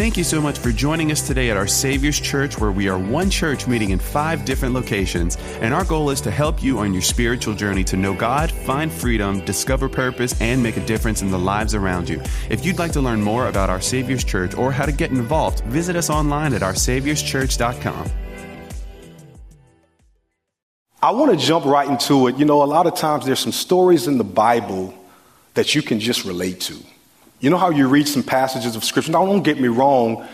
Thank you so much for joining us today at our Savior's Church, where we are one church meeting in five different locations. And our goal is to help you on your spiritual journey to know God, find freedom, discover purpose, and make a difference in the lives around you. If you'd like to learn more about our Savior's Church or how to get involved, visit us online at oursaviorschurch.com. I want to jump right into it. You know, a lot of times there's some stories in the Bible that you can just relate to. You know how you read some passages of scripture? Now, don't get me wrong.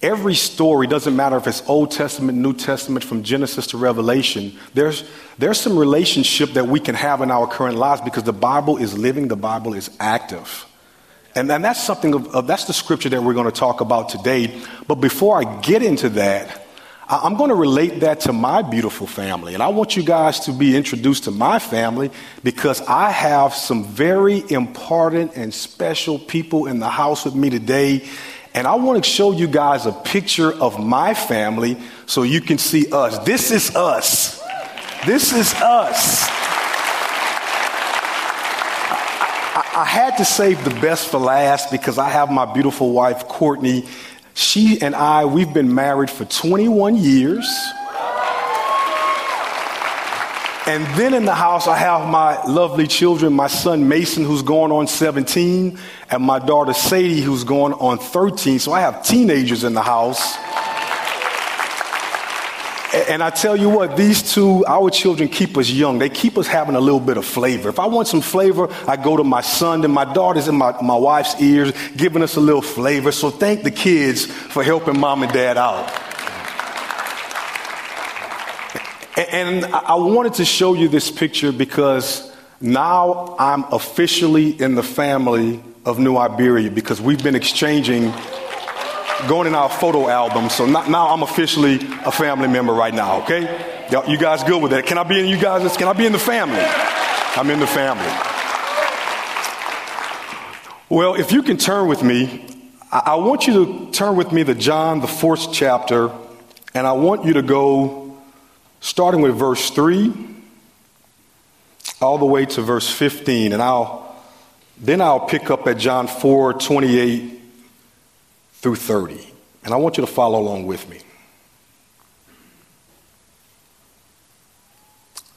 Every story, doesn't matter if it's Old Testament, New Testament, from Genesis to Revelation, there's, there's some relationship that we can have in our current lives because the Bible is living, the Bible is active. And, and that's something of, of that's the scripture that we're going to talk about today. But before I get into that, I'm going to relate that to my beautiful family. And I want you guys to be introduced to my family because I have some very important and special people in the house with me today. And I want to show you guys a picture of my family so you can see us. This is us. This is us. I, had to save the best for last because I have my beautiful wife, Courtney, she and I, we've been married for 21 years. And then in the house, I have my lovely children, my son Mason, who's going on 17, and my daughter Sadie, who's going on 13. So I have teenagers in the house. And I tell you what, these two, our children keep us young. They keep us having a little bit of flavor. If I want some flavor, I go to my son and my daughter's in my, my wife's ears, giving us a little flavor. So thank the kids for helping mom and dad out. And I wanted to show you this picture because now I'm officially in the family of New Iberia because we've been exchanging going in our photo album. So not, now I'm officially a family member right now, okay? you you guys good with that? Can I be in you guys? Can I be in the family? I'm in the family. Well, if you can turn with me, I want you to turn with me to John, the fourth chapter, and I want you to go starting with verse 3 all the way to verse 15, and I'll then I'll pick up at John 4 28 through 30. And I want you to follow along with me.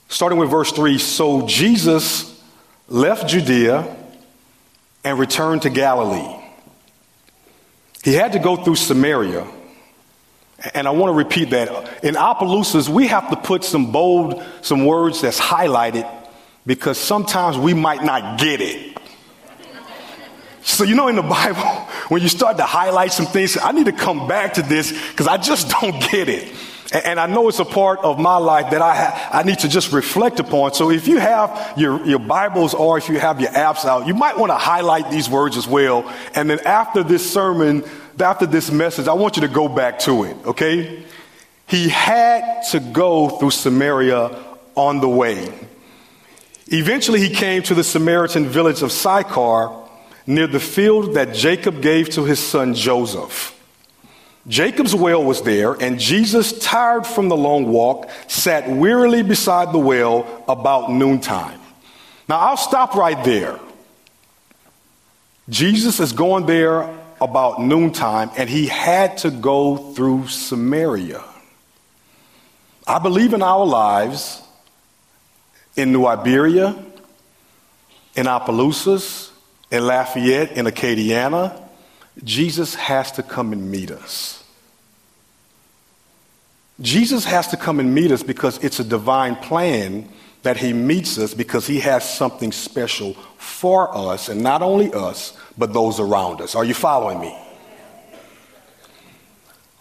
Starting with verse 3 So Jesus left Judea and returned to Galilee. He had to go through Samaria. And I want to repeat that. In Opelousas, we have to put some bold, some words that's highlighted because sometimes we might not get it. So, you know, in the Bible, when you start to highlight some things, I need to come back to this because I just don't get it. And, and, I know it's a part of my life that I, ha- I need to just reflect upon. So if you have your, your Bibles or if you have your apps out, you might want to highlight these words as well. And then after this sermon, after this message, I want you to go back to it, okay? He had to go through Samaria on the way. Eventually, he came to the Samaritan village of Sychar near the field that Jacob gave to his son Joseph. Jacob's well was there, and Jesus, tired from the long walk, sat wearily beside the well about noontime. Now, I'll stop right there. Jesus is going there about noontime, and he had to go through Samaria. I believe in our lives, in New Iberia, in Opelousas, in Lafayette, in Acadiana, Jesus has to come and meet us. Jesus has to come and meet us because it's a divine plan that he meets us because he has something special for us, and not only us, but those around us. Are you following me?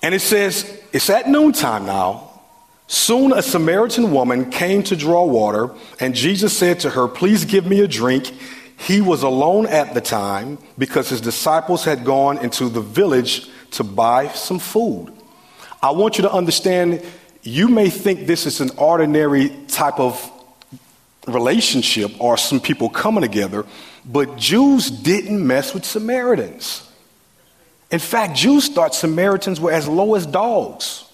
And it says, it's at noontime now. Soon a Samaritan woman came to draw water, and Jesus said to her, Please give me a drink. He was alone at the time because his disciples had gone into the village to buy some food. I want you to understand you may think this is an ordinary type of relationship or some people coming together, but Jews didn't mess with Samaritans. In fact, Jews thought Samaritans were as low as dogs.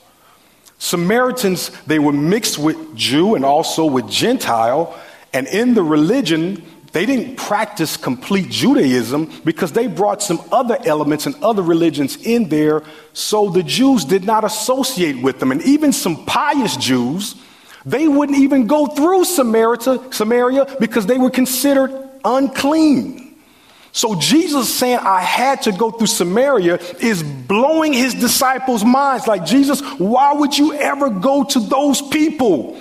Samaritans, they were mixed with Jew and also with Gentile, and in the religion, they didn't practice complete Judaism because they brought some other elements and other religions in there, so the Jews did not associate with them. And even some pious Jews, they wouldn't even go through Samaria, Samaria because they were considered unclean. So Jesus saying, I had to go through Samaria is blowing his disciples' minds. Like, Jesus, why would you ever go to those people?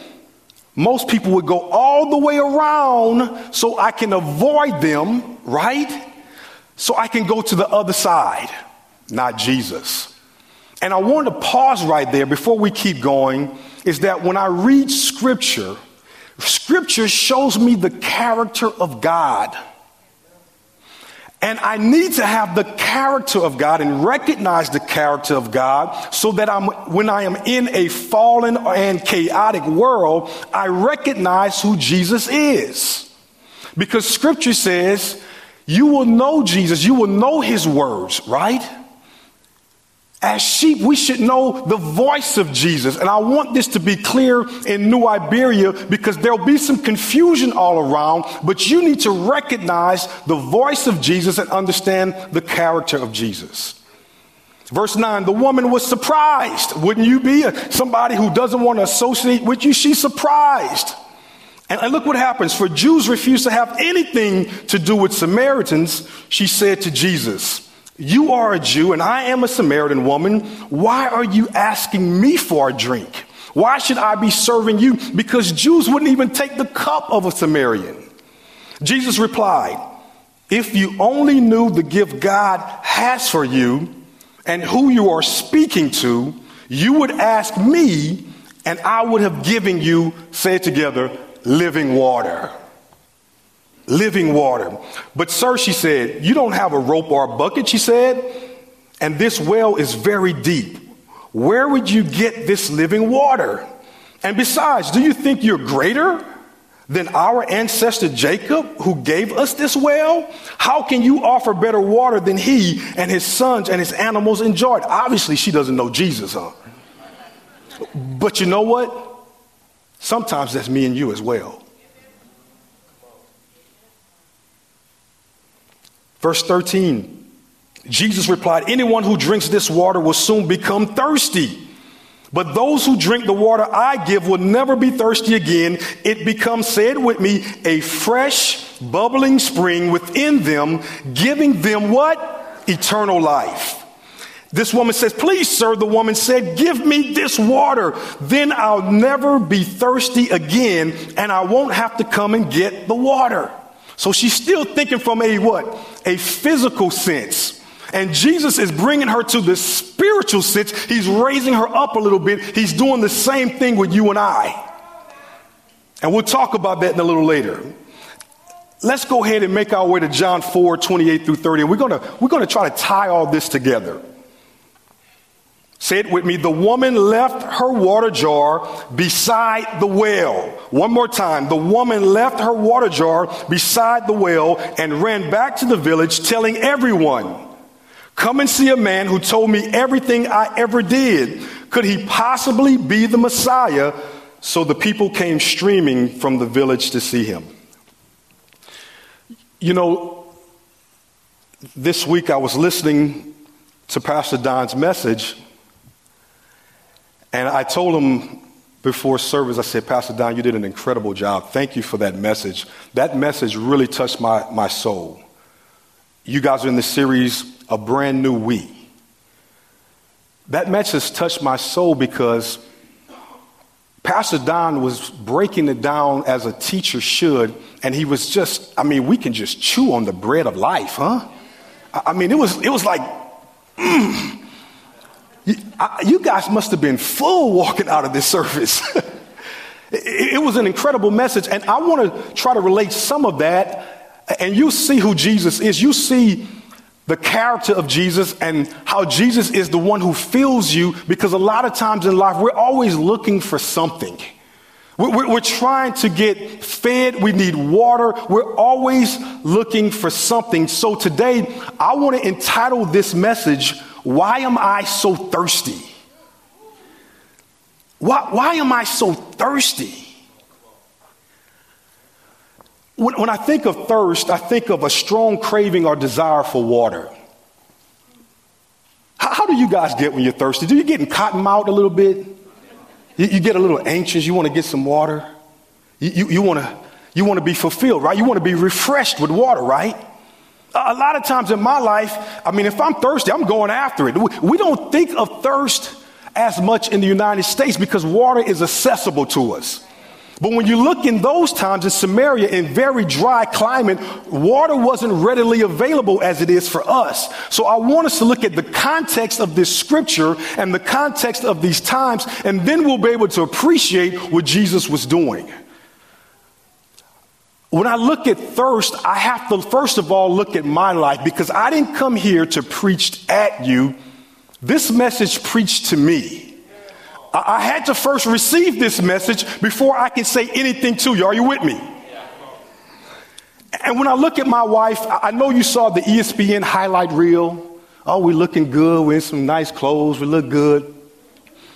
Most people would go all the way around so I can avoid them, right? So I can go to the other side, not Jesus. And I want to pause right there before we keep going is that when I read scripture, scripture shows me the character of God. And I need to have the character of God and recognize the character of God so that I'm, when I am in a fallen and chaotic world, I recognize who Jesus is. Because scripture says, you will know Jesus, you will know his words, right? As sheep, we should know the voice of Jesus. And I want this to be clear in New Iberia because there'll be some confusion all around, but you need to recognize the voice of Jesus and understand the character of Jesus. Verse 9, the woman was surprised. Wouldn't you be somebody who doesn't want to associate with you? She's surprised. And, and look what happens. For Jews refuse to have anything to do with Samaritans, she said to Jesus, you are a Jew and I am a Samaritan woman. Why are you asking me for a drink? Why should I be serving you? Because Jews wouldn't even take the cup of a Samaritan. Jesus replied, If you only knew the gift God has for you and who you are speaking to, you would ask me, and I would have given you, say it together, living water living water. But, sir, she said, you don't have a rope or a bucket, she said, and this well is very deep. Where would you get this living water? And besides, do you think you're greater than our ancestor Jacob, who gave us this well? How can you offer better water than he and his sons and his animals enjoyed? Obviously, she doesn't know Jesus, huh? But you know what? Sometimes that's me and you as well. Verse 13 Jesus replied, Anyone who drinks this water will soon become thirsty. But those who drink the water I give will never be thirsty again. It becomes, say it with me, a fresh, bubbling spring within them, giving them what? Eternal life. This woman says, Please, sir, the woman said, Give me this water. Then I'll never be thirsty again, and I won't have to come and get the water. So she's still thinking from a what? A physical sense. And Jesus is bringing her to the spiritual sense. He's raising her up a little bit. He's doing the same thing with you and I. And we'll talk about that in a little later. Let's go ahead and make our way to John 4, 28 through 30. And we're going to, we're going to try to tie all this together. Say it with me. The woman left her water jar beside the well. One more time. The woman left her water jar beside the well and ran back to the village telling everyone, Come and see a man who told me everything I ever did. Could he possibly be the Messiah? So the people came streaming from the village to see him. You know, this week I was listening to Pastor Don's message and I told him before service, I said, Pastor Don, you did an incredible job. Thank you for that message. That message really touched my, my soul. You guys are in the series, A Brand New We. That message touched my soul because Pastor Don was breaking it down as a teacher should, and he was just, I mean, we can just chew on the bread of life, huh? I mean, it was, it was like, mm, you guys must have been full walking out of this service. it was an incredible message, and I want to try to relate some of that. And you see who Jesus is. You see the character of Jesus and how Jesus is the one who fills you because a lot of times in life we're always looking for something. We're, we're, trying to get fed. We need water. We're always looking for something. So today, I want to entitle this message, why am I so thirsty? Why, why am I so thirsty? When, when I think of thirst, I think of a strong craving or desire for water. How, how do you guys get when you're thirsty? Do you get in cotton mouth a little bit? You, you get a little anxious. You want to get some water. You, you, you want to you want to be fulfilled, right? You want to be refreshed with water, right? A lot of times in my life, I mean, if I'm thirsty, I'm going after it. We don't think of thirst as much in the United States because water is accessible to us. But when you look in those times in Samaria, in very dry climate, water wasn't readily available as it is for us. So I want us to look at the context of this scripture and the context of these times, and then we'll be able to appreciate what Jesus was doing. When I look at thirst, I have to first of all look at my life because I didn't come here to preach at you. This message preached to me. I had to first receive this message before I could say anything to you. Are you with me? And when I look at my wife, I know you saw the ESPN highlight reel. Oh, we're looking good. We're in some nice clothes. We look good.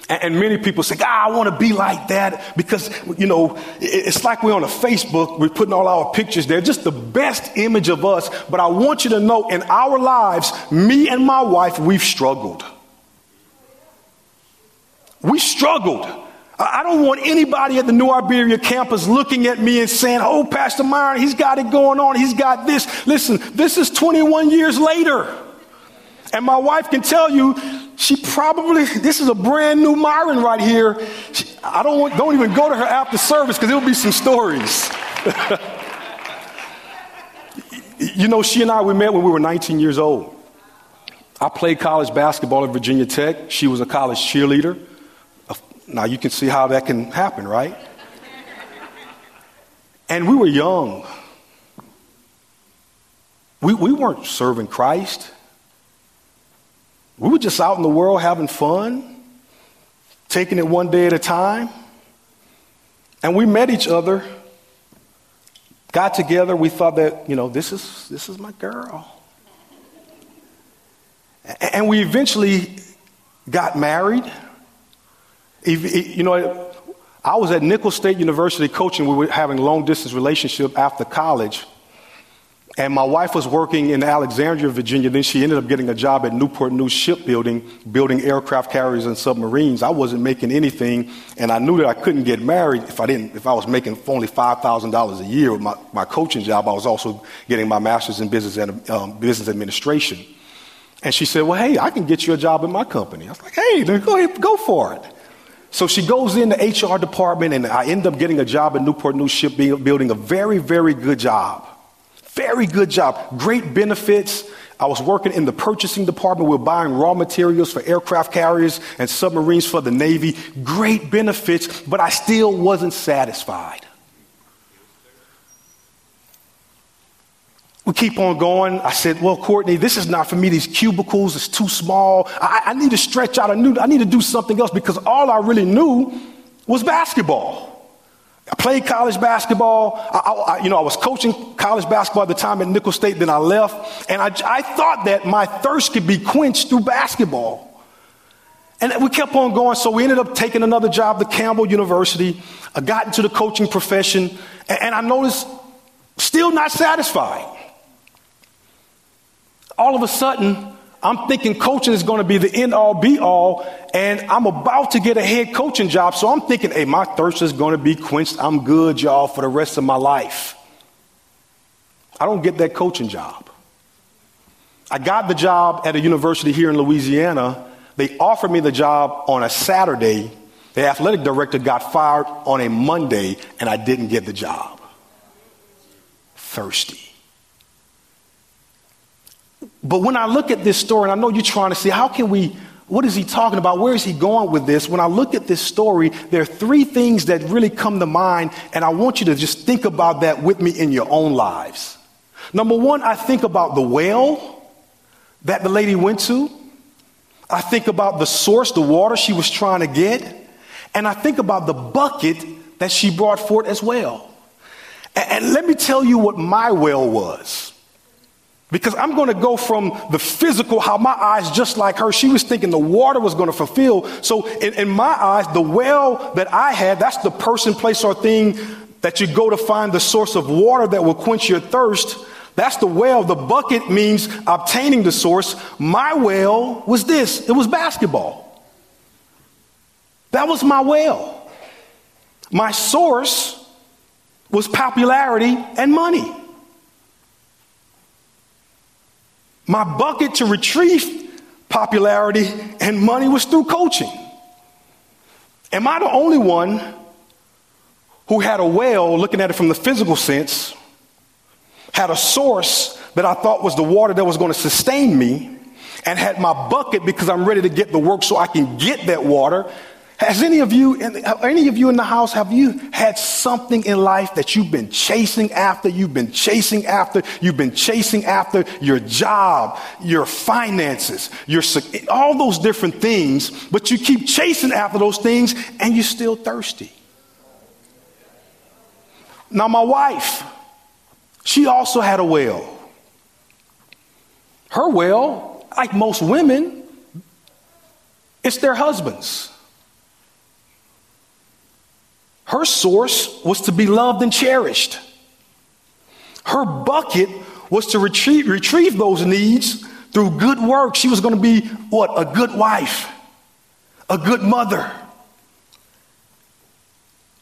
And many people say, God, I want to be like that because, you know, it's like we're on a Facebook. We're putting all our pictures there, just the best image of us. But I want you to know in our lives, me and my wife, we've struggled. We struggled. I don't want anybody at the New Iberia campus looking at me and saying, Oh, Pastor Myron, he's got it going on. He's got this. Listen, this is 21 years later. And my wife can tell you, she probably, this is a brand new Myron right here. She, I don't, want, don't even go to her after service because there'll be some stories. you know, she and I, we met when we were 19 years old. I played college basketball at Virginia Tech. She was a college cheerleader. Now you can see how that can happen, right? and we were young. We, we weren't serving Christ. We were just out in the world having fun, taking it one day at a time. And we met each other, got together. We thought that, you know, this is, this is my girl. And we eventually got married. You know, I was at Nicholls State University coaching. We were having long distance relationship after college. And my wife was working in Alexandria, Virginia. Then she ended up getting a job at Newport News Shipbuilding, building aircraft carriers and submarines. I wasn't making anything, and I knew that I couldn't get married if I didn't. If I was making only five thousand dollars a year with my, my coaching job, I was also getting my master's in business and um, business administration. And she said, "Well, hey, I can get you a job in my company." I was like, "Hey, then go ahead, go for it." So she goes in the HR department, and I end up getting a job at Newport News Shipbuilding, a very, very good job. Very good job. Great benefits. I was working in the purchasing department. We are buying raw materials for aircraft carriers and submarines for the Navy. Great benefits, but I still wasn't satisfied. We keep on going. I said, Well, Courtney, this is not for me. These cubicles is too small. I, I need to stretch out. I need to do something else because all I really knew was basketball. I played college basketball. I, I, you know, I was coaching college basketball at the time at Nicholls State. Then I left, and I, I thought that my thirst could be quenched through basketball. And we kept on going. So we ended up taking another job at Campbell University. I got into the coaching profession, and, and I noticed still not satisfied all of a sudden, I'm thinking coaching is going to be the end all be all, and I'm about to get a head coaching job. So I'm thinking, hey, my thirst is going to be quenched. I'm good, y'all, for the rest of my life. I don't get that coaching job. I got the job at a university here in Louisiana. They offered me the job on a Saturday. The athletic director got fired on a Monday, and I didn't get the job. Thirsty. But when I look at this story, and I know you're trying to see how can we, what is he talking about? Where is he going with this? When I look at this story, there are three things that really come to mind, and I want you to just think about that with me in your own lives. Number one, I think about the well that the lady went to. I think about the source, the water she was trying to get. And I think about the bucket that she brought forth as well. And, and let me tell you what my well was. Because I'm going to go from the physical, how my eyes, just like her, she was thinking the water was going to fulfill. So in, in, my eyes, the well that I had, that's the person, place, or thing that you go to find the source of water that will quench your thirst. That's the well. The bucket means obtaining the source. My well was this it was basketball. That was my well. My source was popularity and money. My bucket to retrieve popularity and money was through coaching. Am I the only one who had a well, looking at it from the physical sense, had a source that I thought was the water that was going to sustain me, and had my bucket because I'm ready to get the work so I can get that water, has any of you, any of you in the house, have you had something in life that you've been chasing after? You've been chasing after. You've been chasing after your job, your finances, your all those different things. But you keep chasing after those things, and you're still thirsty. Now, my wife, she also had a well. Her well, like most women, it's their husbands. Her source was to be loved and cherished. Her bucket was to retrieve, retrieve those needs through good work. She was going to be what? A good wife, a good mother.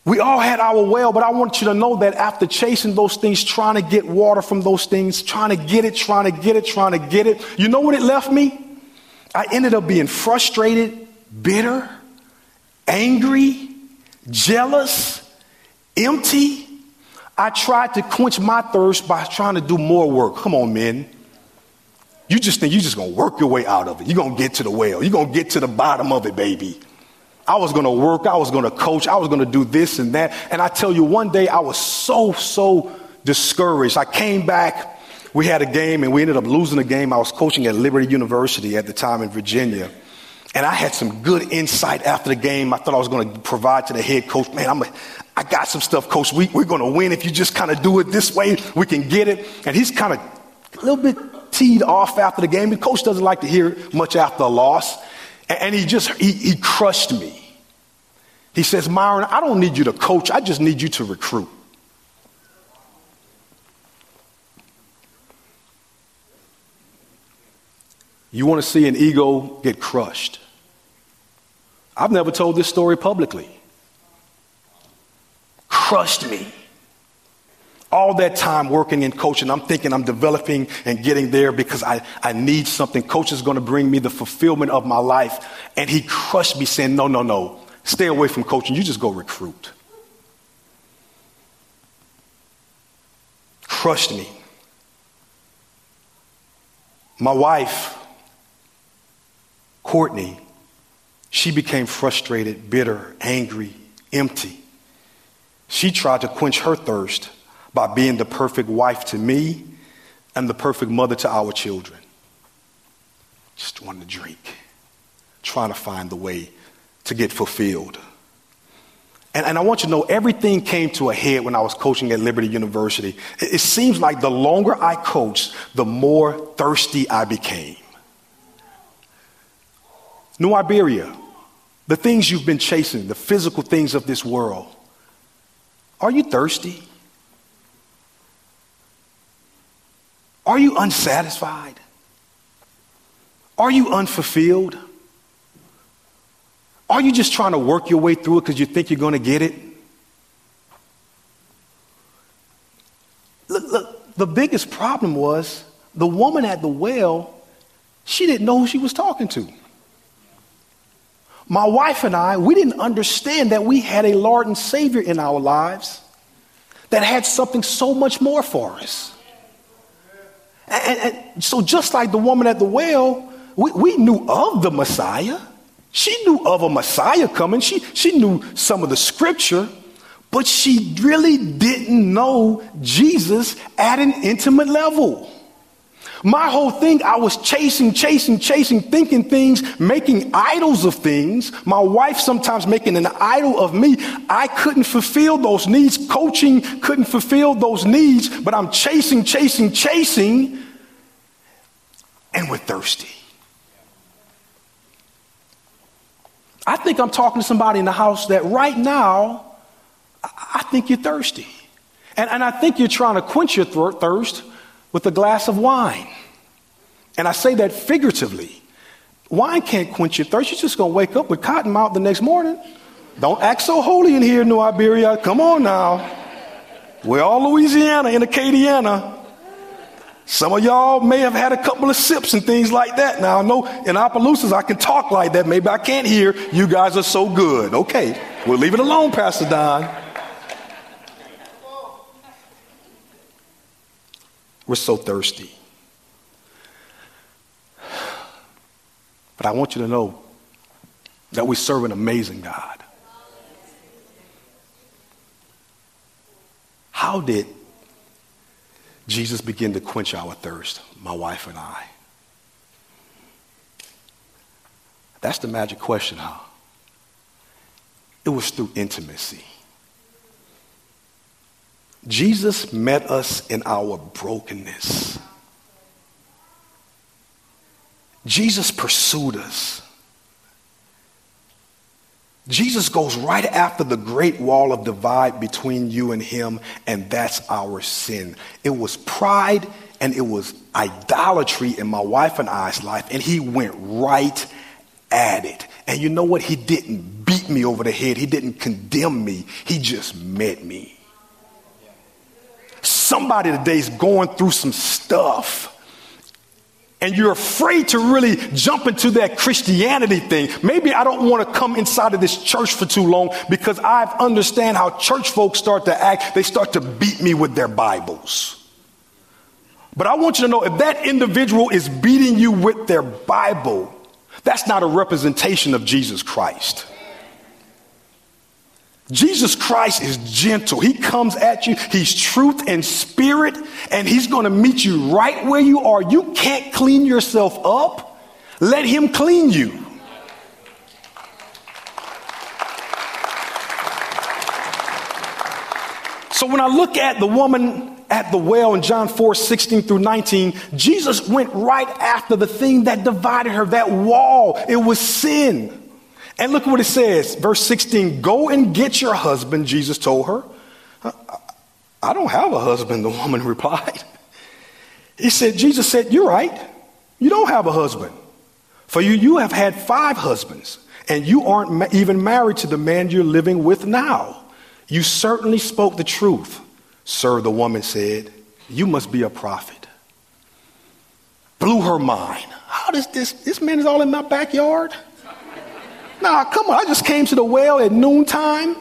We all had our well, but I want you to know that after chasing those things, trying to get water from those things, trying to get it, trying to get it, trying to get it, you know what it left me? I ended up being frustrated, bitter, angry, jealous, empty. I tried to quench my thirst by trying to do more work. Come on, men. You just think you're just gonna work your way out of it. You're gonna get to the well. You're gonna get to the bottom of it, baby. I was gonna work, I was gonna coach, I was gonna do this and that. And I tell you, one day I was so, so discouraged. I came back, we had a game, and we ended up losing the game. I was coaching at Liberty University at the time in Virginia. And I had some good insight after the game. I thought I was going to provide to the head coach. Man, I'm a, I got some stuff, coach. We, we're going to win. If you just kind of do it this way, we can get it. And he's kind of a little bit teed off after the game. The coach doesn't like to hear much after a loss. And, and he just, he, he crushed me. He says, Myron, I don't need you to coach. I just need you to recruit. You want to see an ego get crushed. I've never told this story publicly. Crushed me. All that time working in coaching, I'm thinking I'm developing and getting there because I, I need something. Coach is going to bring me the fulfillment of my life. And he crushed me saying, no, no, no, stay away from coaching. You just go recruit. Crushed me. My wife, Courtney, she became frustrated, bitter, angry, empty. She tried to quench her thirst by being the perfect wife to me and the perfect mother to our children. Just wanted to drink, trying to find the way to get fulfilled. And, and, I want you to know everything came to a head when I was coaching at Liberty University. It, it seems like the longer I coached, the more thirsty I became. New Iberia, the things you've been chasing, the physical things of this world. Are you thirsty? Are you unsatisfied? Are you unfulfilled? Are you just trying to work your way through it because you think you're going to get it? Look, look, the biggest problem was the woman at the well, she didn't know who she was talking to. My wife and I, we didn't understand that we had a Lord and Savior in our lives that had something so much more for us. And, and, so, just like the woman at the well, we, we knew of the Messiah. She knew of a Messiah coming. She, she knew some of the scripture, but she really didn't know Jesus at an intimate level. My whole thing, I was chasing, chasing, chasing, thinking things, making idols of things. My wife sometimes making an idol of me. I couldn't fulfill those needs. Coaching couldn't fulfill those needs, but I'm chasing, chasing, chasing, and we're thirsty. I think I'm talking to somebody in the house that right now, I think you're thirsty. And, and I think you're trying to quench your thirst with a glass of wine. And I say that figuratively. Wine can't quench your thirst. You're just going to wake up with cotton mouth the next morning. Don't act so holy in here, New Iberia. Come on now. We're all Louisiana in Acadiana. Some of y'all may have had a couple of sips and things like that. Now, I know in Opelousas I can talk like that. Maybe I can't here. You guys are so good. Okay, we'll leave it alone, Pastor Don. We're so thirsty. But I want you to know that we serve an amazing God. How did Jesus begin to quench our thirst, my wife and I? That's the magic question, huh? It was through intimacy. Jesus met us in our brokenness. Jesus pursued us. Jesus goes right after the great wall of divide between you and him, and that's our sin. It was pride and it was idolatry in my wife and I's life, and he went right at it. And you know what? He didn't beat me over the head, he didn't condemn me, he just met me. Somebody today is going through some stuff and you're afraid to really jump into that Christianity thing. Maybe I don't want to come inside of this church for too long because I understand how church folks start to act. They start to beat me with their Bibles. But I want you to know if that individual is beating you with their Bible, that's not a representation of Jesus Christ. Jesus Christ is gentle. He comes at you. He's truth and spirit, and he's going to meet you right where you are. You can't clean yourself up. Let him clean you. So when I look at the woman at the well in John 4 16 through 19, Jesus went right after the thing that divided her, that wall. It was sin. And look what it says, verse 16 Go and get your husband, Jesus told her. I don't have a husband, the woman replied. He said, Jesus said, You're right. You don't have a husband. For you, you have had five husbands, and you aren't ma- even married to the man you're living with now. You certainly spoke the truth. Sir, the woman said, You must be a prophet. Blew her mind. How does this, this man is all in my backyard? Nah, come on. I just came to the well at noontime.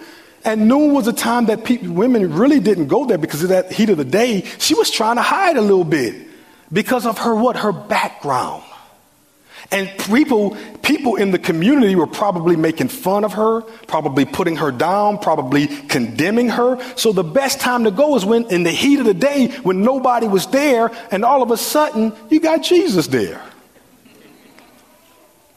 And noon was a time that women really didn't go there because of that heat of the day. She was trying to hide a little bit because of her what? Her background. And people, people in the community were probably making fun of her, probably putting her down, probably condemning her. So the best time to go is when in the heat of the day when nobody was there and all of a sudden you got Jesus there.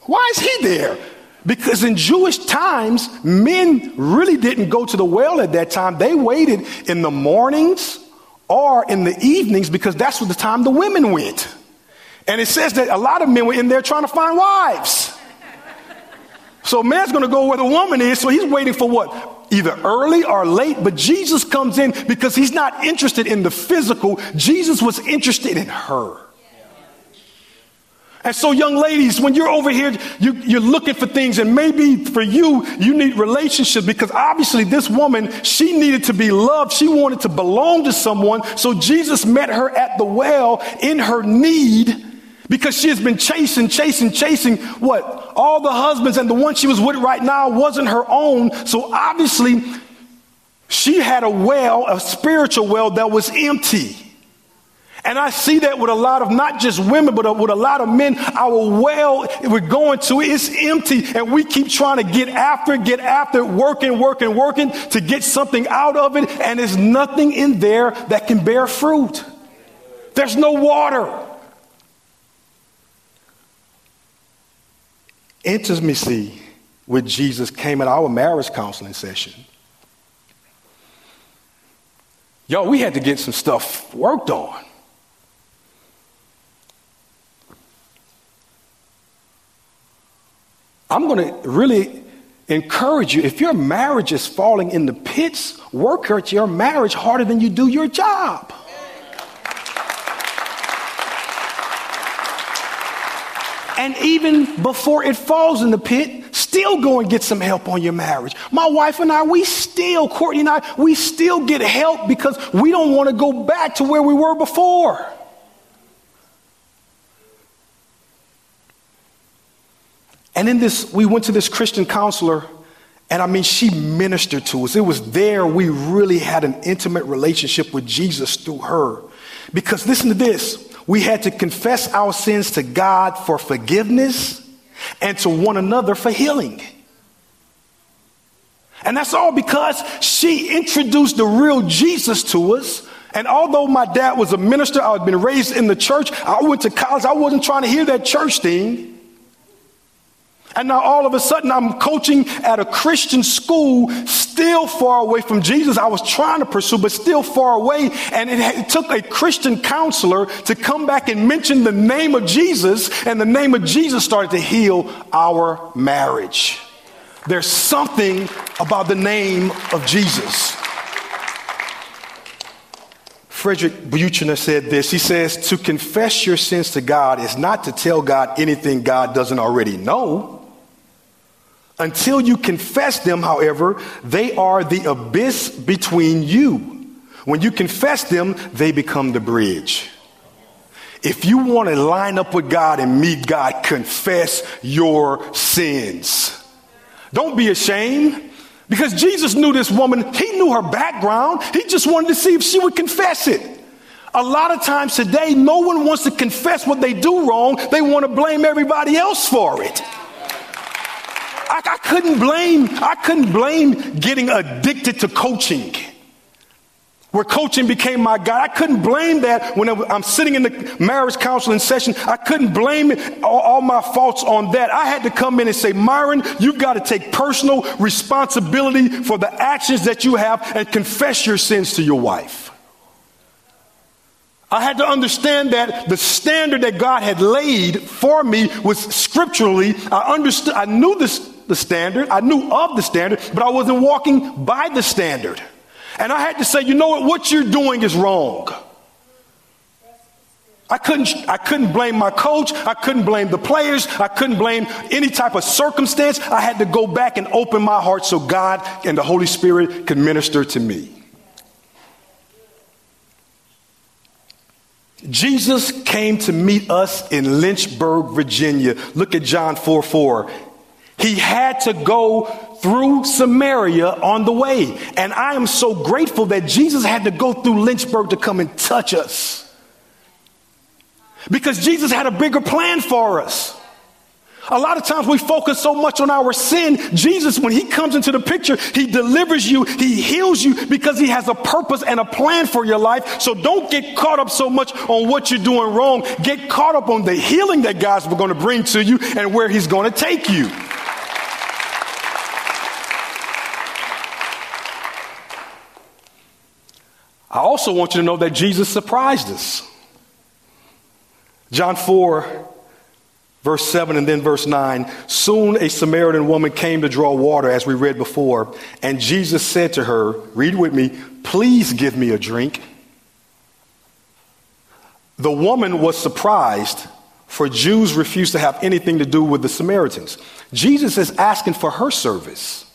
Why is he there? Because in Jewish times, men really didn't go to the well at that time. They waited in the mornings or in the evenings because that's what the time the women went. And it says that a lot of men were in there trying to find wives. So man's going to go where the woman is, so he's waiting for what? Either early or late, but Jesus comes in because he's not interested in the physical. Jesus was interested in her. And so, young ladies, when you're over here, you, are looking for things, and maybe for you, you need relationships because obviously this woman, she needed to be loved. She wanted to belong to someone. So Jesus met her at the well in her need because she has been chasing, chasing, chasing what? All the husbands, and the one she was with right now wasn't her own. So obviously, she had a well, a spiritual well that was empty. And I see that with a lot of not just women, but with a lot of men. Our well we're going to it's empty, and we keep trying to get after get after working, working, working to get something out of it, and there's nothing in there that can bear fruit. There's no water. Intimacy with Jesus came at our marriage counseling session. Yo, we had to get some stuff worked on. I'm going to really encourage you if your marriage is falling in the pits, work at your marriage harder than you do your job. And even before it falls in the pit, still go and get some help on your marriage. My wife and I, we still, Courtney and I, we still get help because we don't want to go back to where we were before. And in this, we went to this Christian counselor, and I mean, she ministered to us. It was there we really had an intimate relationship with Jesus through her. Because listen to this we had to confess our sins to God for forgiveness and to one another for healing. And that's all because she introduced the real Jesus to us. And although my dad was a minister, I had been raised in the church, I went to college, I wasn't trying to hear that church thing. And now all of a sudden I'm coaching at a Christian school, still far away from Jesus. I was trying to pursue, but still far away. And it, took a Christian counselor to come back and mention the name of Jesus. And the name of Jesus started to heal our marriage. There's something about the name of Jesus. Frederick Buechner said this. He says, To confess your sins to God is not to tell God anything God doesn't already know. Until you confess them, however, they are the abyss between you. When you confess them, they become the bridge. If you want to line up with God and meet God, confess your sins. Don't be ashamed. Because Jesus knew this woman, he knew her background. He just wanted to see if she would confess it. A lot of times today, no one wants to confess what they do wrong. They want to blame everybody else for it. I, I couldn't blame, I couldn't blame getting addicted to coaching where coaching became my God. I couldn't blame that when I'm sitting in the marriage counseling session. I couldn't blame all, all, my faults on that. I had to come in and say, Myron, you've got to take personal responsibility for the actions that you have and confess your sins to your wife. I had to understand that the standard that God had laid for me was scripturally. I understood, I knew this the standard. I knew of the standard, but I wasn't walking by the standard. And I had to say, you know what? What you're doing is wrong. I couldn't, I couldn't blame my coach. I couldn't blame the players. I couldn't blame any type of circumstance. I had to go back and open my heart so God and the Holy Spirit could minister to me. Jesus came to meet us in Lynchburg, Virginia. Look at John 4 4. He had to go through Samaria on the way. And I am so grateful that Jesus had to go through Lynchburg to come and touch us. Because Jesus had a bigger plan for us. A lot of times we focus so much on our sin. Jesus, when he comes into the picture, he delivers you, he heals you because he has a purpose and a plan for your life. So don't get caught up so much on what you're doing wrong. Get caught up on the healing that God's going to bring to you and where he's going to take you. I also want you to know that Jesus surprised us. John 4, verse 7 and then verse 9. Soon a Samaritan woman came to draw water, as we read before, and Jesus said to her, Read with me, please give me a drink. The woman was surprised, for Jews refused to have anything to do with the Samaritans. Jesus is asking for her service.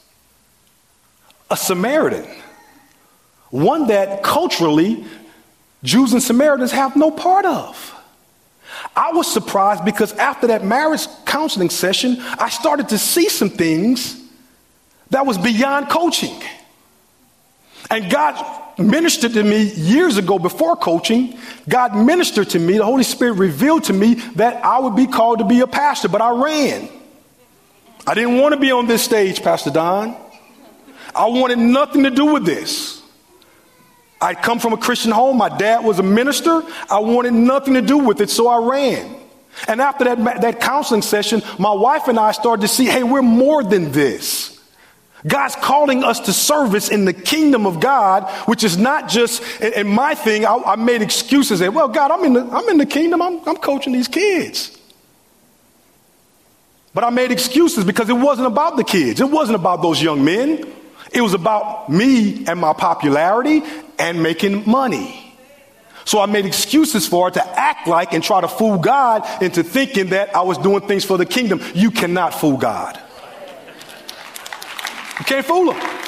A Samaritan one that culturally Jews and Samaritans have no part of. I was surprised because after that marriage counseling session, I started to see some things that was beyond coaching. And God ministered to me years ago before coaching. God ministered to me, the Holy Spirit revealed to me that I would be called to be a pastor, but I ran. I didn't want to be on this stage, Pastor Don. I wanted nothing to do with this. I come from a Christian home. My dad was a minister. I wanted nothing to do with it, so I ran. And after that, that counseling session, my wife and I started to see hey, we're more than this. God's calling us to service in the kingdom of God, which is not just, and my thing, I, I made excuses that, well, God, I'm in the, I'm in the kingdom, I'm, I'm coaching these kids. But I made excuses because it wasn't about the kids. It wasn't about those young men. It was about me and my popularity and making money. So I made excuses for it to act like and try to fool God into thinking that I was doing things for the kingdom. You cannot fool God. You can't fool him.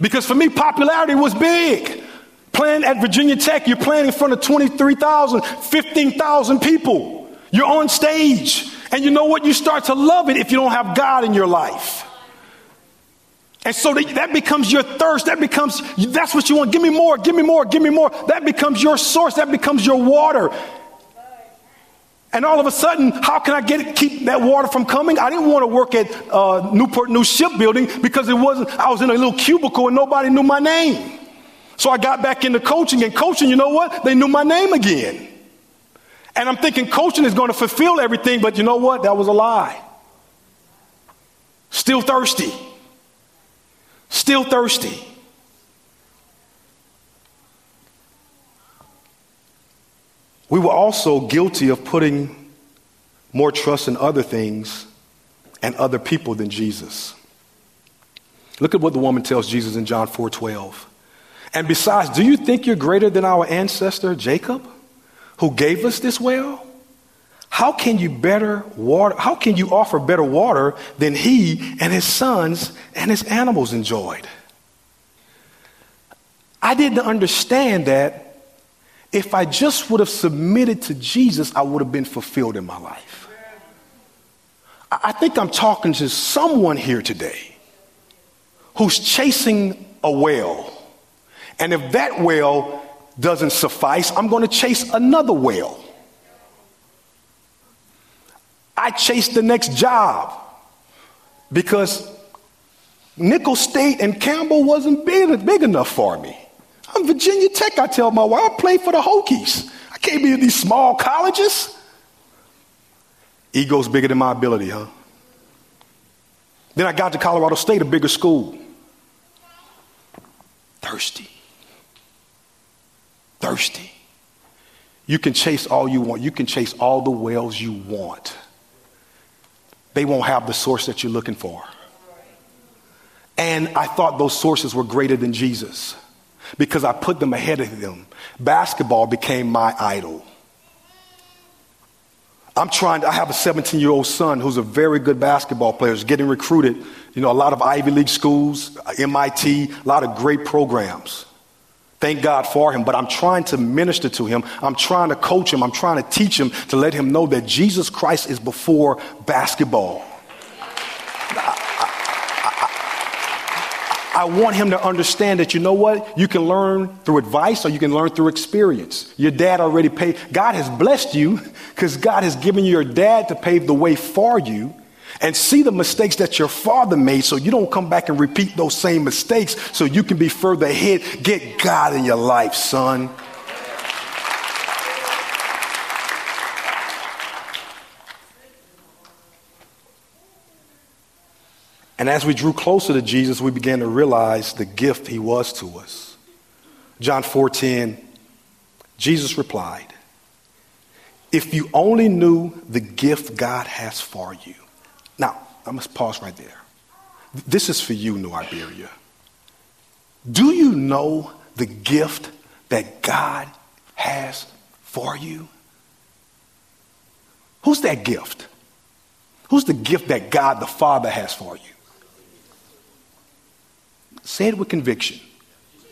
Because for me, popularity was big. Playing at Virginia Tech, you're playing in front of 23,000, 15,000 people. You're on stage. And you know what? You start to love it if you don't have God in your life. And so that becomes your thirst. That becomes, that's what you want. Give me more, give me more, give me more. That becomes your source. That becomes your water. And all of a sudden, how can I get keep that water from coming? I didn't want to work at uh, Newport News Shipbuilding because it wasn't. I was in a little cubicle and nobody knew my name. So I got back into coaching, and coaching, you know what? They knew my name again. And I'm thinking coaching is going to fulfill everything, but you know what? That was a lie. Still thirsty. Still thirsty. We were also guilty of putting more trust in other things and other people than Jesus. Look at what the woman tells Jesus in John 4 12. And besides, do you think you're greater than our ancestor Jacob, who gave us this well? How can you better water? How can you offer better water than he and his sons and his animals enjoyed? I didn't understand that if I just would have submitted to Jesus, I would have been fulfilled in my life. I think I'm talking to someone here today who's chasing a whale. And if that whale doesn't suffice, I'm going to chase another well. I chased the next job because Nicholls State and Campbell wasn't big, big enough for me. I'm Virginia Tech, I tell my wife. I play for the Hokies. I can't be in these small colleges. Ego's bigger than my ability, huh? Then I got to Colorado State, a bigger school. Thirsty. Thirsty. You can chase all you want. You can chase all the wells you want they won't have the source that you're looking for. And I thought those sources were greater than Jesus because I put them ahead of them. Basketball became my idol. I'm trying to, I have a 17 year old son who's a very good basketball player, is getting recruited, you know, a lot of Ivy League schools, uh, MIT, a lot of great programs. Thank God for him, but I'm trying to minister to him. I'm trying to coach him. I'm trying to teach him to let him know that Jesus Christ is before basketball. I, want him to understand that you know what? You can learn through advice or you can learn through experience. Your dad already paid. God has blessed you because God has given you your dad to pave the way for you and see the mistakes that your father made so you don't come back and repeat those same mistakes so you can be further ahead. Get God in your life, son. And as we drew closer to Jesus, we began to realize the gift he was to us. John 4:10 Jesus replied, "If you only knew the gift God has for you I must pause right there. This is for you, New Iberia. Do you know the gift that God has for you? Who's that gift? Who's the gift that God the Father has for you? Say it with conviction.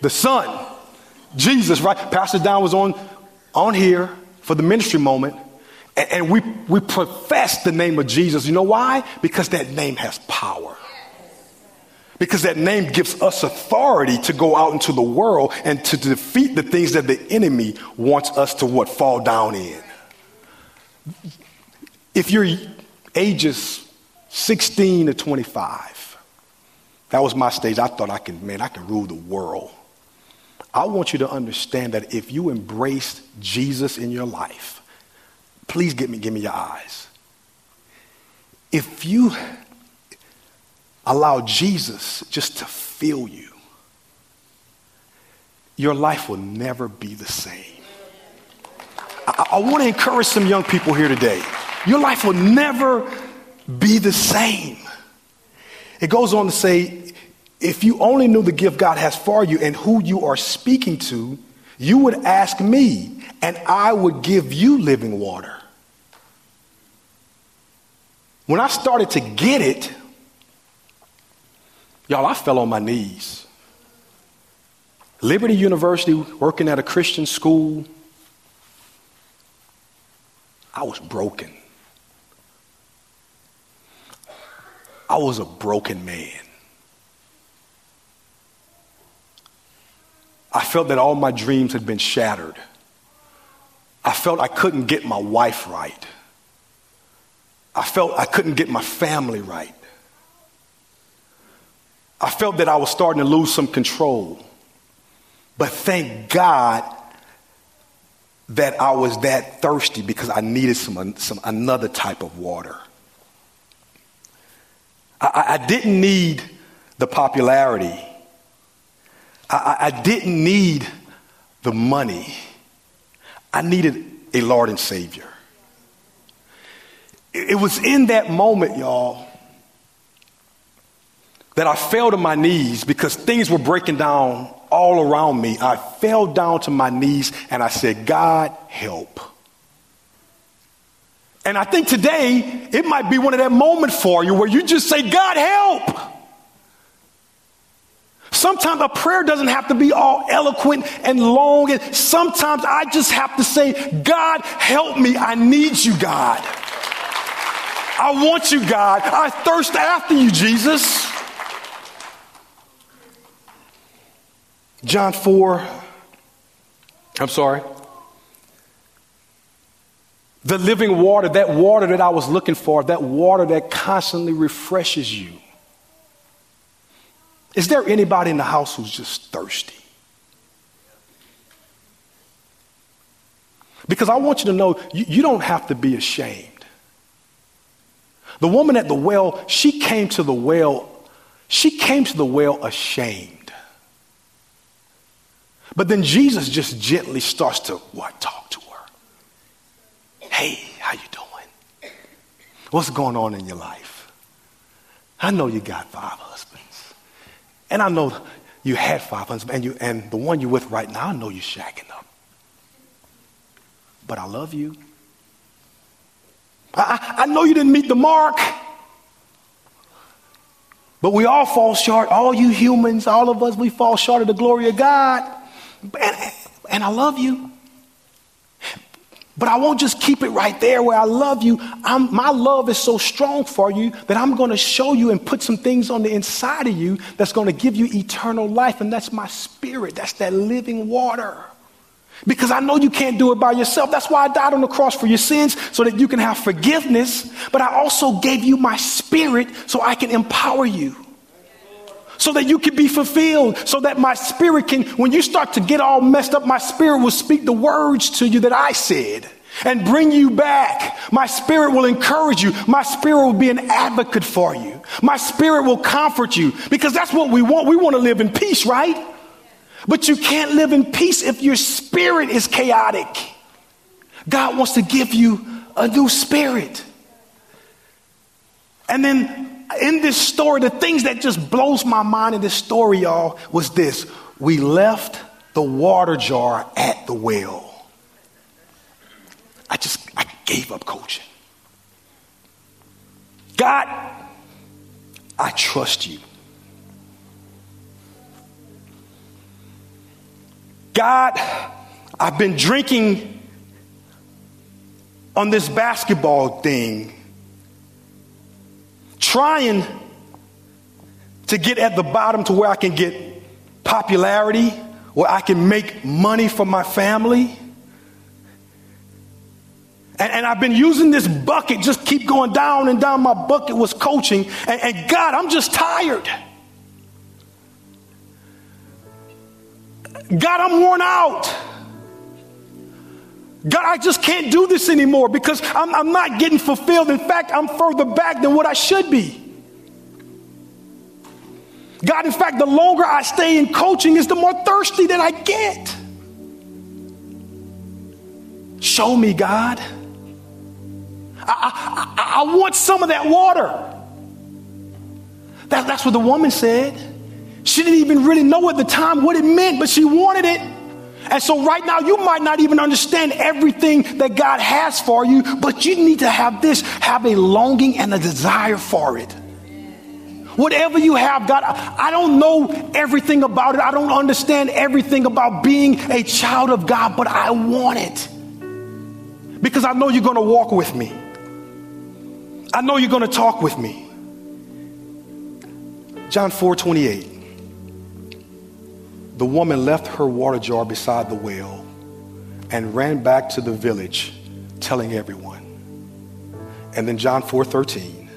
The Son, Jesus, right? Pastor Don was on, on here for the ministry moment. And we, we profess the name of Jesus. You know why? Because that name has power. Because that name gives us authority to go out into the world and to defeat the things that the enemy wants us to what? Fall down in. If you're ages 16 to 25, that was my stage. I thought I can, man, I can rule the world. I want you to understand that if you embrace Jesus in your life, Please give me, give me your eyes. If you allow Jesus just to fill you, your life will never be the same. I, I want to encourage some young people here today. Your life will never be the same. It goes on to say, if you only knew the gift God has for you and who you are speaking to, you would ask me, and I would give you living water. When I started to get it, y'all, I fell on my knees. Liberty University, working at a Christian school, I was broken. I was a broken man. Felt that all my dreams had been shattered. I felt I couldn't get my wife right. I felt I couldn't get my family right. I felt that I was starting to lose some control. But thank God that I was that thirsty because I needed some, some another type of water. I, I didn't need the popularity. I, I didn't need the money. I needed a Lord and Savior. It was in that moment, y'all, that I fell to my knees because things were breaking down all around me. I fell down to my knees and I said, God, help. And I think today it might be one of that moments for you where you just say, God, help. Sometimes a prayer doesn't have to be all eloquent and long. And sometimes I just have to say, God, help me. I need you, God. I want you, God. I thirst after you, Jesus. John 4, I'm sorry. The living water, that water that I was looking for, that water that constantly refreshes you. Is there anybody in the house who's just thirsty? Because I want you to know you, you, don't have to be ashamed. The woman at the well, she came to the well, she came to the well ashamed. But then Jesus just gently starts to what? Talk to her. Hey, how you doing? What's going on in your life? I know you got five husbands. And I know you had five husbands, and, you, and the one you're with right now, I know you're shacking up. But I love you. I, I know you didn't meet the mark. But we all fall short. All you humans, all of us, we fall short of the glory of God. And, and I love you. But I won't just keep it right there where I love you. I'm, my love is so strong for you that I'm going to show you and put some things on the inside of you that's going to give you eternal life. And that's my spirit. That's that living water. Because I know you can't do it by yourself. That's why I died on the cross for your sins so that you can have forgiveness. But I also gave you my spirit so I can empower you so that you can be fulfilled, so that my spirit can, when you start to get all messed up, my spirit will speak the words to you that I said and bring you back. My spirit will encourage you. My spirit will be an advocate for you. My spirit will comfort you because that's what we want. We want to live in peace, right? But you can't live in peace if your spirit is chaotic. God wants to give you a new spirit. And then in this story, the things that just blows my mind in this story, y'all, was this. We left the water jar at the well. I just, I gave up coaching. God, I trust you. God, I've been drinking on this basketball thing trying to get at the bottom to where I can get popularity, where I can make money for my family. And, and, I've been using this bucket, just keep going down and down. My bucket was coaching. And, and God, I'm just tired. God, I'm worn out. God, I just can't do this anymore because I'm, I'm not getting fulfilled. In fact, I'm further back than what I should be. God, in fact, the longer I stay in coaching is the more thirsty that I get. Show me, God. I, I, I want some of that water. That, that's what the woman said. She didn't even really know at the time what it meant, but she wanted it. And so, right now, you might not even understand everything that God has for you, but you need to have this have a longing and a desire for it. Whatever you have, God, I don't know everything about it. I don't understand everything about being a child of God, but I want it. Because I know you're going to walk with me. I know you're going to talk with me. John 4 28. The woman left her water jar beside the well and ran back to the village, telling everyone. And then John 4 13.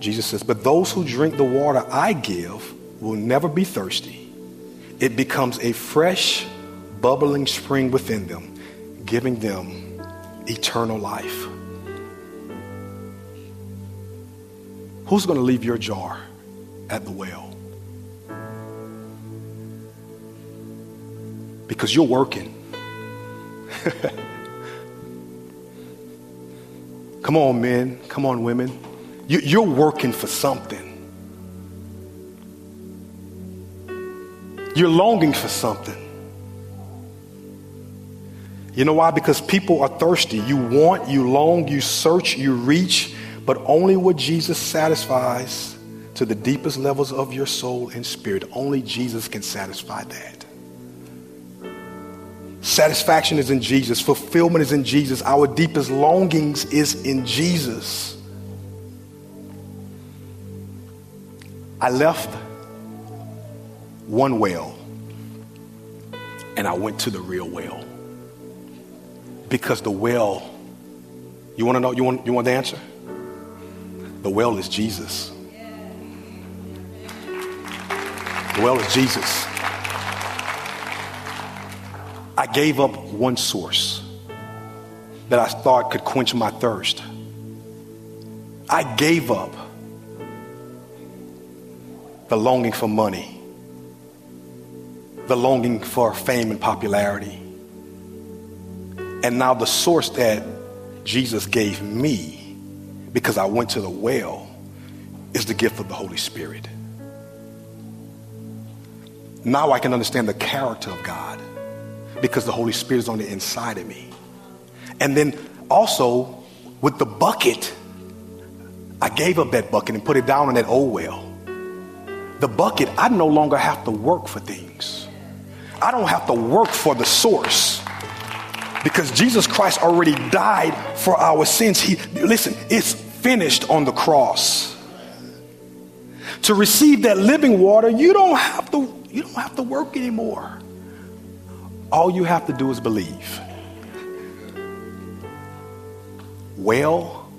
Jesus says, But those who drink the water I give will never be thirsty. It becomes a fresh, bubbling spring within them, giving them eternal life. Who's going to leave your jar at the well? Because you're working. Come on, men. Come on, women. You, are working for something. You're longing for something. You know why? Because people are thirsty. You want, you long, you search, you reach, but only what Jesus satisfies to the deepest levels of your soul and spirit. Only Jesus can satisfy that. Satisfaction is in Jesus. Fulfillment is in Jesus. Our deepest longings is in Jesus. I left one well and I went to the real well. Because the well, you want to know, you want, you want the answer? The well is Jesus. The well is Jesus. I gave up one source that I thought could quench my thirst. I gave up the longing for money, the longing for fame and popularity. And now the source that Jesus gave me, because I went to the well, is the gift of the Holy Spirit. Now I can understand the character of God because the Holy Spirit is on the inside of me. And then also with the bucket, I gave up that bucket and put it down in that old well the bucket, I no longer have to work for things. I don't have to work for the source because Jesus Christ already died for our sins. He listen, it's finished on the cross. To receive that living water, you don't have to you don't have to work anymore. All you have to do is believe. Well,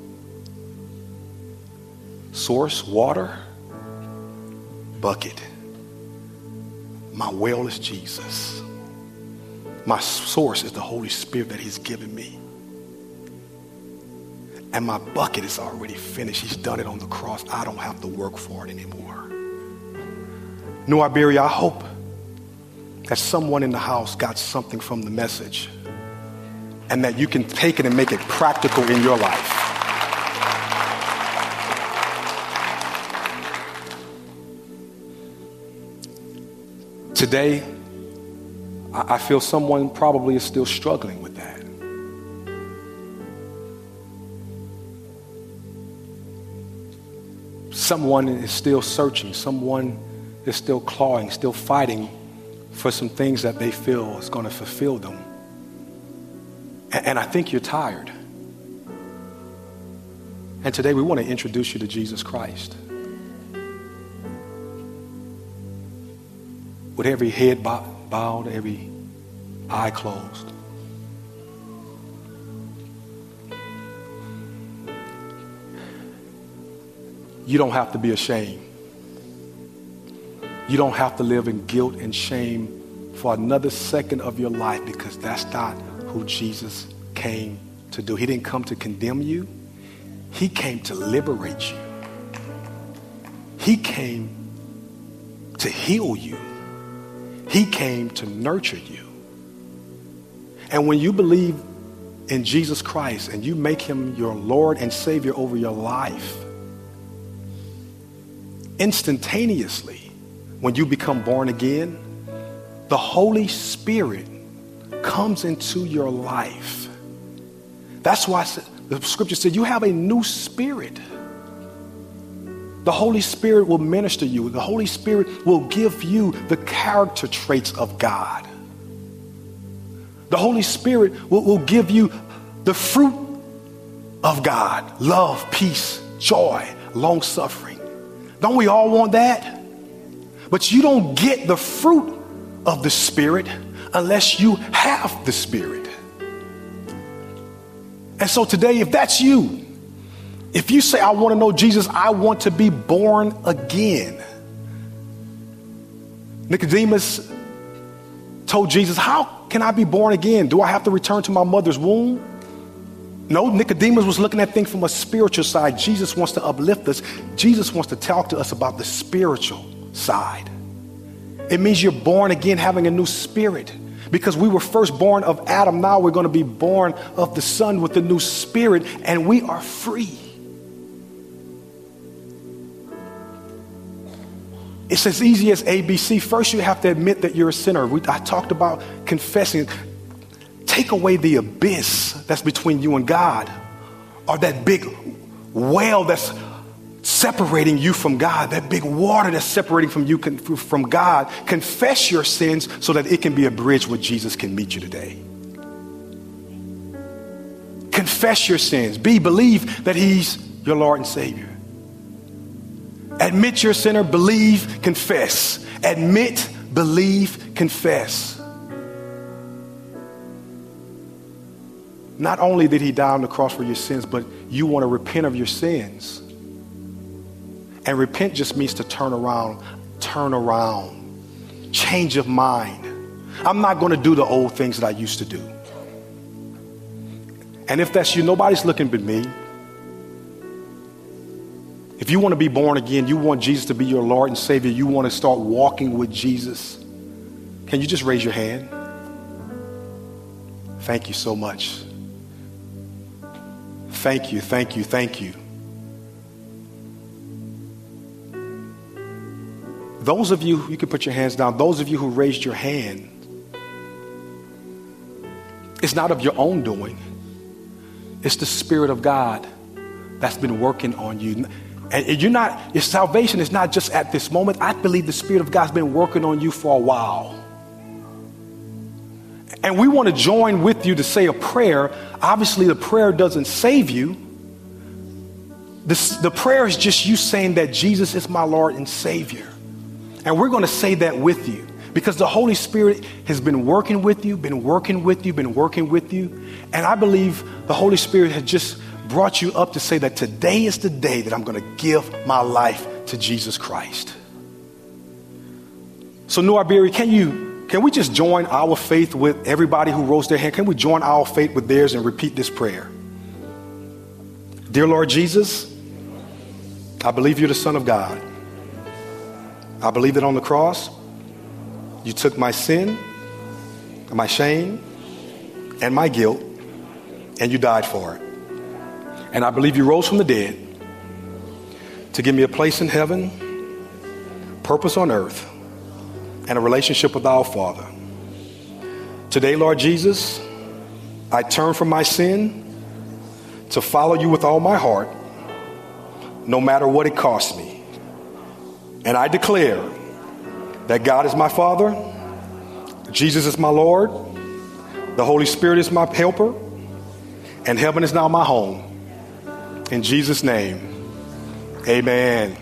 source, water, bucket. My well is Jesus. My source is the Holy Spirit that He's given me. And my bucket is already finished. He's done it on the cross. I don't have to work for it anymore. New Iberia, I hope that someone in the house got something from the message and that you can take it and make it practical in your life. Today, I feel someone probably is still struggling with that. Someone is still searching, someone is still clawing, still fighting for some things that they feel is going to fulfill them. And I think you're tired. And today we want to introduce you to Jesus Christ. with every head bowed, every eye closed. You don't have to be ashamed. You don't have to live in guilt and shame for another second of your life because that's not who Jesus came to do. He didn't come to condemn you, He came to liberate you. He came to heal you. He came to nurture you. And when you believe in Jesus Christ and you make him your Lord and Savior over your life, instantaneously, when you become born again, the Holy Spirit comes into your life. That's why the scripture said you have a new spirit. The Holy Spirit will minister you. The Holy Spirit will give you the character traits of God. The Holy Spirit will, will give you the fruit of God love, peace, joy, long suffering. Don't we all want that? But you don't get the fruit of the Spirit unless you have the Spirit. And so today, if that's you, if you say, I want to know Jesus, I want to be born again. Nicodemus told Jesus, How can I be born again? Do I have to return to my mother's womb? No, Nicodemus was looking at things from a spiritual side. Jesus wants to uplift us. Jesus wants to talk to us about the spiritual side. It means you're born again, having a new spirit. Because we were first born of Adam, now we're going to be born of the Son with the new spirit, and we are free. It's as easy as ABC. First, you have to admit that you're a sinner. We, I talked about confessing. Take away the abyss that's between you and God, or that big whale that's separating you from God, that big water that's separating from you from God. Confess your sins so that it can be a bridge where Jesus can meet you today. Confess your sins. Be believe that He's your Lord and Savior. Admit your sinner, believe, confess. Admit, believe, confess. Not only did he die on the cross for your sins, but you want to repent of your sins. And repent just means to turn around, turn around, change of mind. I'm not going to do the old things that I used to do. And if that's you, nobody's looking but me. If you want to be born again, you want Jesus to be your Lord and Savior, you want to start walking with Jesus, can you just raise your hand? Thank you so much. Thank you, thank you, thank you. Those of you, you can put your hands down, those of you who raised your hand, it's not of your own doing, it's the Spirit of God that's been working on you. And you're not, your salvation is not just at this moment. I believe the Spirit of God's been working on you for a while. And we want to join with you to say a prayer. Obviously, the prayer doesn't save you. the prayer is just you saying that Jesus is my Lord and Savior. And we're going to say that with you because the Holy Spirit has been working with you, been working with you, been working with you. And I believe the Holy Spirit has just brought you up to say that today is the day that I'm going to give my life to Jesus Christ. So, Iberia, can you can we just join our faith with everybody who rose their hand? Can we join our faith with theirs and repeat this prayer? Dear Lord Jesus, I believe you're the Son of God. I believe that on the cross, you took my sin, my shame, and my guilt, and you died for it. And I believe you rose from the dead to give me a place in heaven, purpose on earth, and a relationship with our Father. Today, Lord Jesus, I turn from my sin to follow you with all my heart, no matter what it costs me. And I declare that God is my Father, Jesus is my Lord, the Holy Spirit is my helper, and heaven is now my home. In Jesus' name, amen.